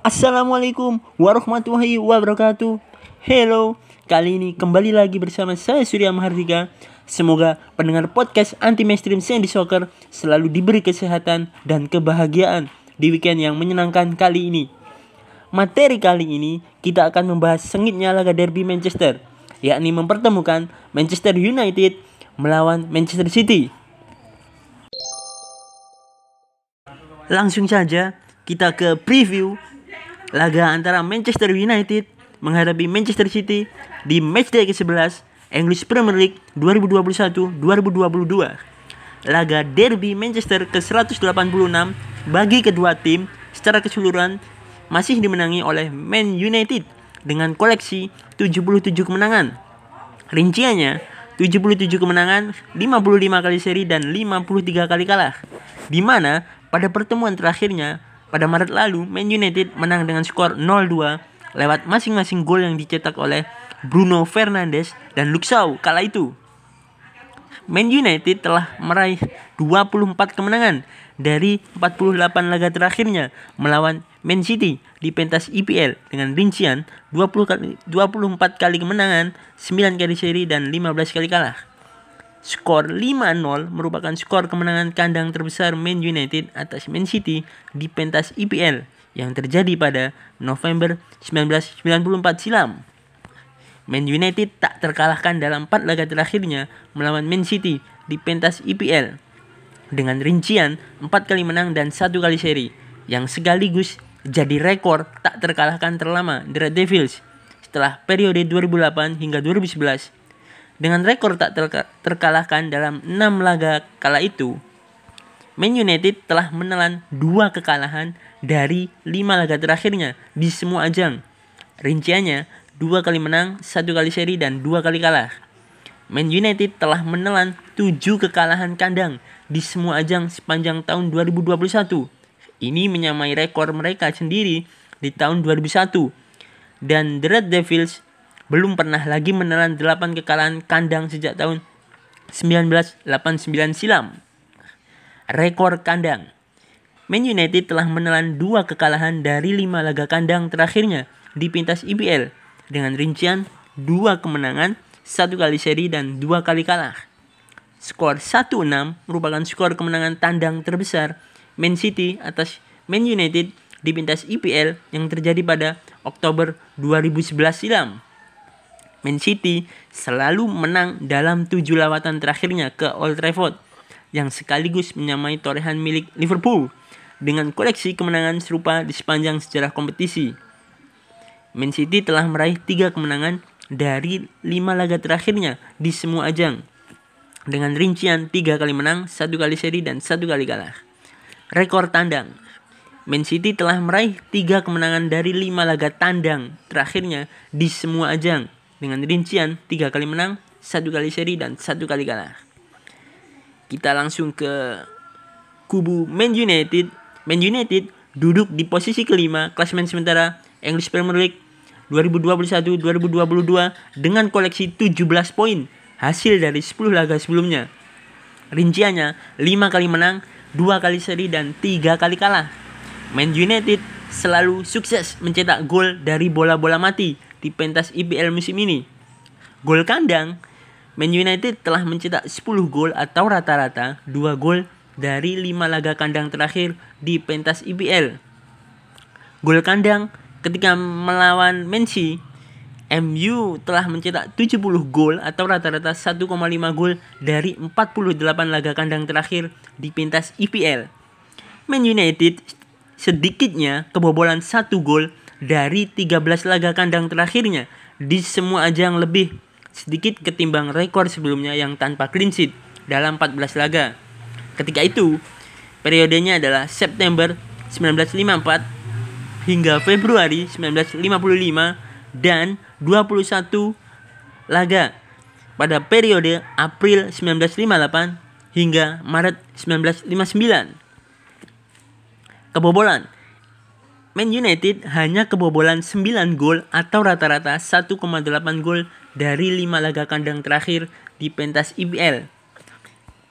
Assalamualaikum warahmatullahi wabarakatuh. Hello, kali ini kembali lagi bersama saya Surya Mahardika. Semoga pendengar podcast anti mainstream Sandy Soccer selalu diberi kesehatan dan kebahagiaan di weekend yang menyenangkan kali ini. Materi kali ini kita akan membahas sengitnya laga derby Manchester, yakni mempertemukan Manchester United melawan Manchester City. Langsung saja kita ke preview laga antara Manchester United menghadapi Manchester City di matchday ke-11 English Premier League 2021-2022. Laga derby Manchester ke-186 bagi kedua tim secara keseluruhan masih dimenangi oleh Man United dengan koleksi 77 kemenangan. Rinciannya 77 kemenangan, 55 kali seri dan 53 kali kalah. Di mana pada pertemuan terakhirnya pada Maret lalu, Man United menang dengan skor 0-2 lewat masing-masing gol yang dicetak oleh Bruno Fernandes dan Shaw kala itu. Man United telah meraih 24 kemenangan dari 48 laga terakhirnya melawan Man City di pentas IPL dengan rincian 20 kali, 24 kali kemenangan, 9 kali seri dan 15 kali kalah. Skor 5-0 merupakan skor kemenangan kandang terbesar Man United atas Man City di pentas IPL yang terjadi pada November 1994 silam. Man United tak terkalahkan dalam 4 laga terakhirnya melawan Man City di pentas IPL dengan rincian 4 kali menang dan 1 kali seri yang sekaligus jadi rekor tak terkalahkan terlama The Red Devils setelah periode 2008 hingga 2011 dengan rekor tak terkalahkan dalam 6 laga kala itu, Man United telah menelan dua kekalahan dari lima laga terakhirnya di semua ajang. Rinciannya, dua kali menang, satu kali seri, dan dua kali kalah. Man United telah menelan tujuh kekalahan kandang di semua ajang sepanjang tahun 2021. Ini menyamai rekor mereka sendiri di tahun 2001. Dan The Red Devils belum pernah lagi menelan 8 kekalahan kandang sejak tahun 1989 silam. Rekor kandang. Man United telah menelan dua kekalahan dari lima laga kandang terakhirnya di pintas IPL dengan rincian dua kemenangan, satu kali seri dan dua kali kalah. Skor 1-6 merupakan skor kemenangan tandang terbesar Man City atas Man United di pintas IPL yang terjadi pada Oktober 2011 silam. Man City selalu menang dalam tujuh lawatan terakhirnya ke Old Trafford yang sekaligus menyamai torehan milik Liverpool dengan koleksi kemenangan serupa di sepanjang sejarah kompetisi. Man City telah meraih tiga kemenangan dari lima laga terakhirnya di semua ajang dengan rincian tiga kali menang, satu kali seri dan satu kali kalah. Rekor tandang Man City telah meraih tiga kemenangan dari lima laga tandang terakhirnya di semua ajang dengan rincian tiga kali menang, satu kali seri dan satu kali kalah. Kita langsung ke kubu Man United. Man United duduk di posisi kelima klasemen sementara English Premier League 2021-2022 dengan koleksi 17 poin hasil dari 10 laga sebelumnya. Rinciannya 5 kali menang, 2 kali seri dan 3 kali kalah. Man United selalu sukses mencetak gol dari bola-bola mati di pentas IPL musim ini. Gol kandang, Man United telah mencetak 10 gol atau rata-rata 2 gol dari 5 laga kandang terakhir di pentas IPL. Gol kandang ketika melawan Manchester MU telah mencetak 70 gol atau rata-rata 1,5 gol dari 48 laga kandang terakhir di pentas IPL. Man United sedikitnya kebobolan 1 gol dari 13 laga kandang terakhirnya di semua ajang lebih sedikit ketimbang rekor sebelumnya yang tanpa clean sheet dalam 14 laga. Ketika itu, periodenya adalah September 1954 hingga Februari 1955 dan 21 laga pada periode April 1958 hingga Maret 1959. Kebobolan Man United hanya kebobolan 9 gol atau rata-rata 1,8 gol dari 5 laga kandang terakhir di pentas IPL.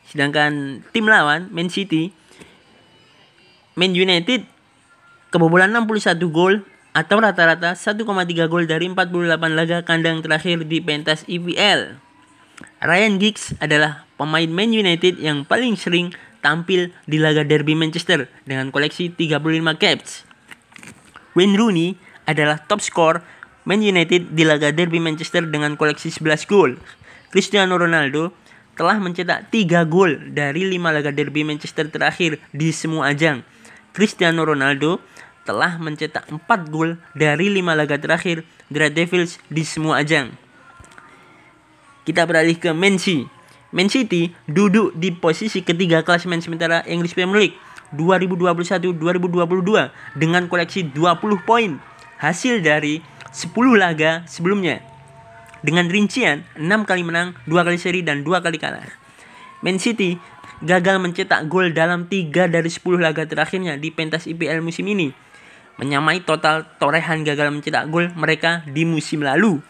Sedangkan tim lawan Man City, Man United kebobolan 61 gol atau rata-rata 1,3 gol dari 48 laga kandang terakhir di pentas IPL. Ryan Giggs adalah pemain Man United yang paling sering tampil di laga derby Manchester dengan koleksi 35 caps. Wayne Rooney adalah top skor Man United di laga derby Manchester dengan koleksi 11 gol. Cristiano Ronaldo telah mencetak 3 gol dari 5 laga derby Manchester terakhir di semua ajang. Cristiano Ronaldo telah mencetak 4 gol dari 5 laga terakhir The Red Devils di semua ajang. Kita beralih ke Man City. Man City duduk di posisi ketiga klasemen sementara English Premier League 2021-2022 dengan koleksi 20 poin hasil dari 10 laga sebelumnya. Dengan rincian 6 kali menang, 2 kali seri dan 2 kali kalah. Man City gagal mencetak gol dalam 3 dari 10 laga terakhirnya di pentas IPL musim ini. Menyamai total torehan gagal mencetak gol mereka di musim lalu.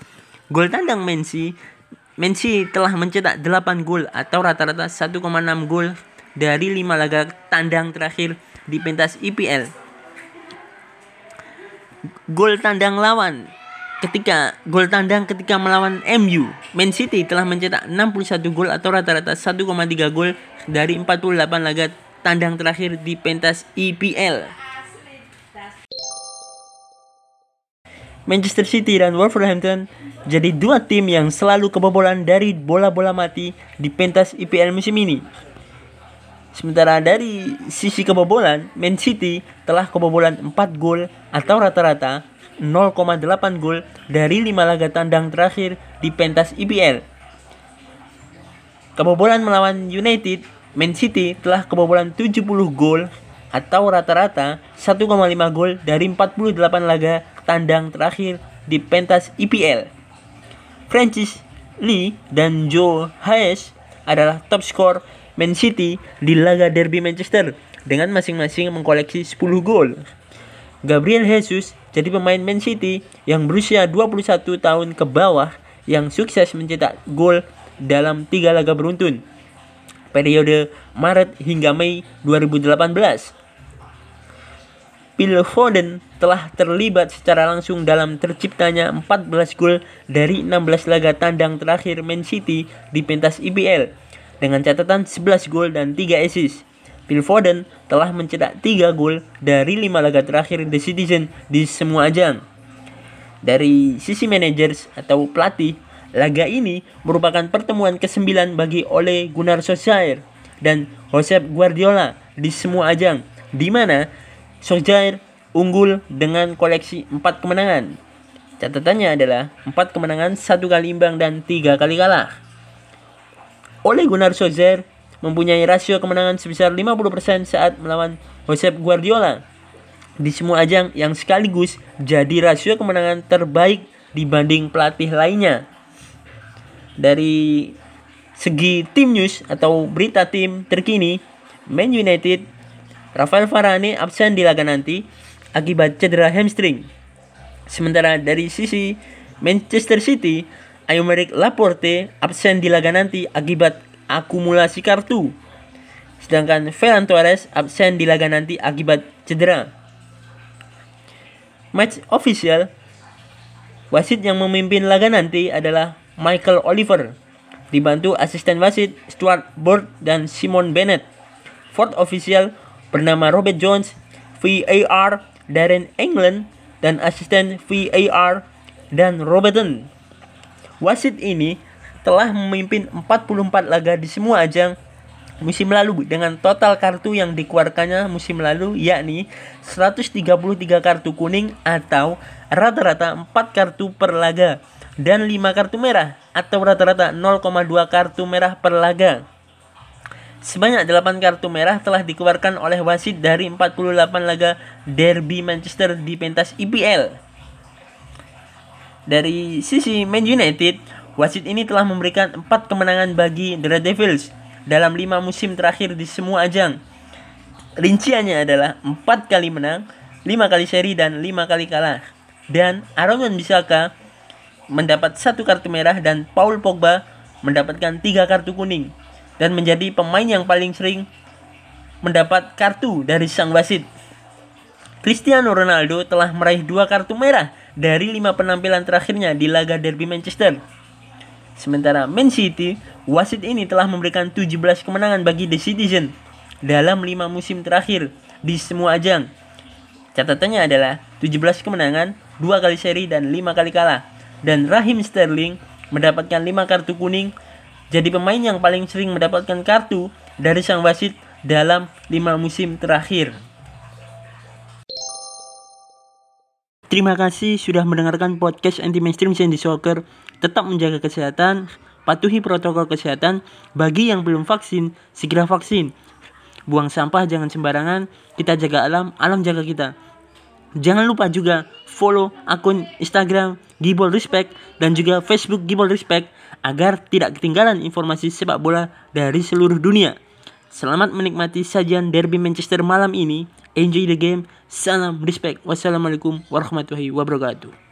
Gol tandang Man City telah mencetak 8 gol atau rata-rata 1,6 gol dari 5 laga tandang terakhir di pentas IPL. Gol tandang lawan ketika gol tandang ketika melawan MU, Man City telah mencetak 61 gol atau rata-rata 1,3 gol dari 48 laga tandang terakhir di pentas IPL. Manchester City dan Wolverhampton jadi dua tim yang selalu kebobolan dari bola-bola mati di pentas IPL musim ini. Sementara dari sisi kebobolan, Man City telah kebobolan 4 gol atau rata-rata 0,8 gol dari 5 laga tandang terakhir di pentas IPL. Kebobolan melawan United, Man City telah kebobolan 70 gol atau rata-rata 1,5 gol dari 48 laga tandang terakhir di pentas IPL. Francis Lee dan Joe Hayes adalah top skor Man City di laga derby Manchester dengan masing-masing mengkoleksi 10 gol. Gabriel Jesus jadi pemain Man City yang berusia 21 tahun ke bawah yang sukses mencetak gol dalam tiga laga beruntun periode Maret hingga Mei 2018. Phil Foden telah terlibat secara langsung dalam terciptanya 14 gol dari 16 laga tandang terakhir Man City di pentas IPL dengan catatan 11 gol dan 3 assist. Phil Foden telah mencetak 3 gol dari 5 laga terakhir The Citizen di semua ajang. Dari sisi managers atau pelatih, laga ini merupakan pertemuan ke-9 bagi Ole Gunnar Solskjaer dan Josep Guardiola di semua ajang, di mana Solskjaer unggul dengan koleksi 4 kemenangan. Catatannya adalah 4 kemenangan, 1 kali imbang dan 3 kali kalah. Oleh Gunnar Solskjaer mempunyai rasio kemenangan sebesar 50% saat melawan Josep Guardiola di semua ajang yang sekaligus jadi rasio kemenangan terbaik dibanding pelatih lainnya. Dari segi tim news atau berita tim terkini, Man United Rafael Varane absen di laga nanti akibat cedera hamstring. Sementara dari sisi Manchester City, Aymeric Laporte absen di laga nanti akibat akumulasi kartu. Sedangkan Ferran Torres absen di laga nanti akibat cedera. Match official Wasit yang memimpin laga nanti adalah Michael Oliver, dibantu asisten wasit Stuart Bird dan Simon Bennett. Fourth official bernama Robert Jones, VAR Darren England, dan asisten VAR dan Robertson. Wasit ini telah memimpin 44 laga di semua ajang musim lalu dengan total kartu yang dikeluarkannya musim lalu yakni 133 kartu kuning atau rata-rata 4 kartu per laga dan 5 kartu merah atau rata-rata 0,2 kartu merah per laga. Sebanyak 8 kartu merah telah dikeluarkan oleh wasit dari 48 laga derby Manchester di pentas IPL. Dari sisi Man United, wasit ini telah memberikan 4 kemenangan bagi The Red Devils dalam 5 musim terakhir di semua ajang. Rinciannya adalah 4 kali menang, 5 kali seri dan 5 kali kalah. Dan Aaron Wan-Bissaka mendapat satu kartu merah dan Paul Pogba mendapatkan 3 kartu kuning dan menjadi pemain yang paling sering mendapat kartu dari sang wasit. Cristiano Ronaldo telah meraih dua kartu merah dari lima penampilan terakhirnya di laga Derby Manchester. Sementara Man City, wasit ini telah memberikan 17 kemenangan bagi The Citizen dalam lima musim terakhir di semua ajang. Catatannya adalah 17 kemenangan, dua kali seri dan lima kali kalah. Dan Raheem Sterling mendapatkan 5 kartu kuning, jadi pemain yang paling sering mendapatkan kartu dari sang wasit dalam lima musim terakhir. Terima kasih sudah mendengarkan podcast anti mainstream Sandy Soccer. Tetap menjaga kesehatan, patuhi protokol kesehatan. Bagi yang belum vaksin, segera vaksin. Buang sampah jangan sembarangan. Kita jaga alam, alam jaga kita. Jangan lupa juga follow akun Instagram Gibol Respect dan juga Facebook Gibol Respect agar tidak ketinggalan informasi sepak bola dari seluruh dunia. Selamat menikmati sajian derby Manchester malam ini. Enjoy the game. Salam respect. Wassalamualaikum warahmatullahi wabarakatuh.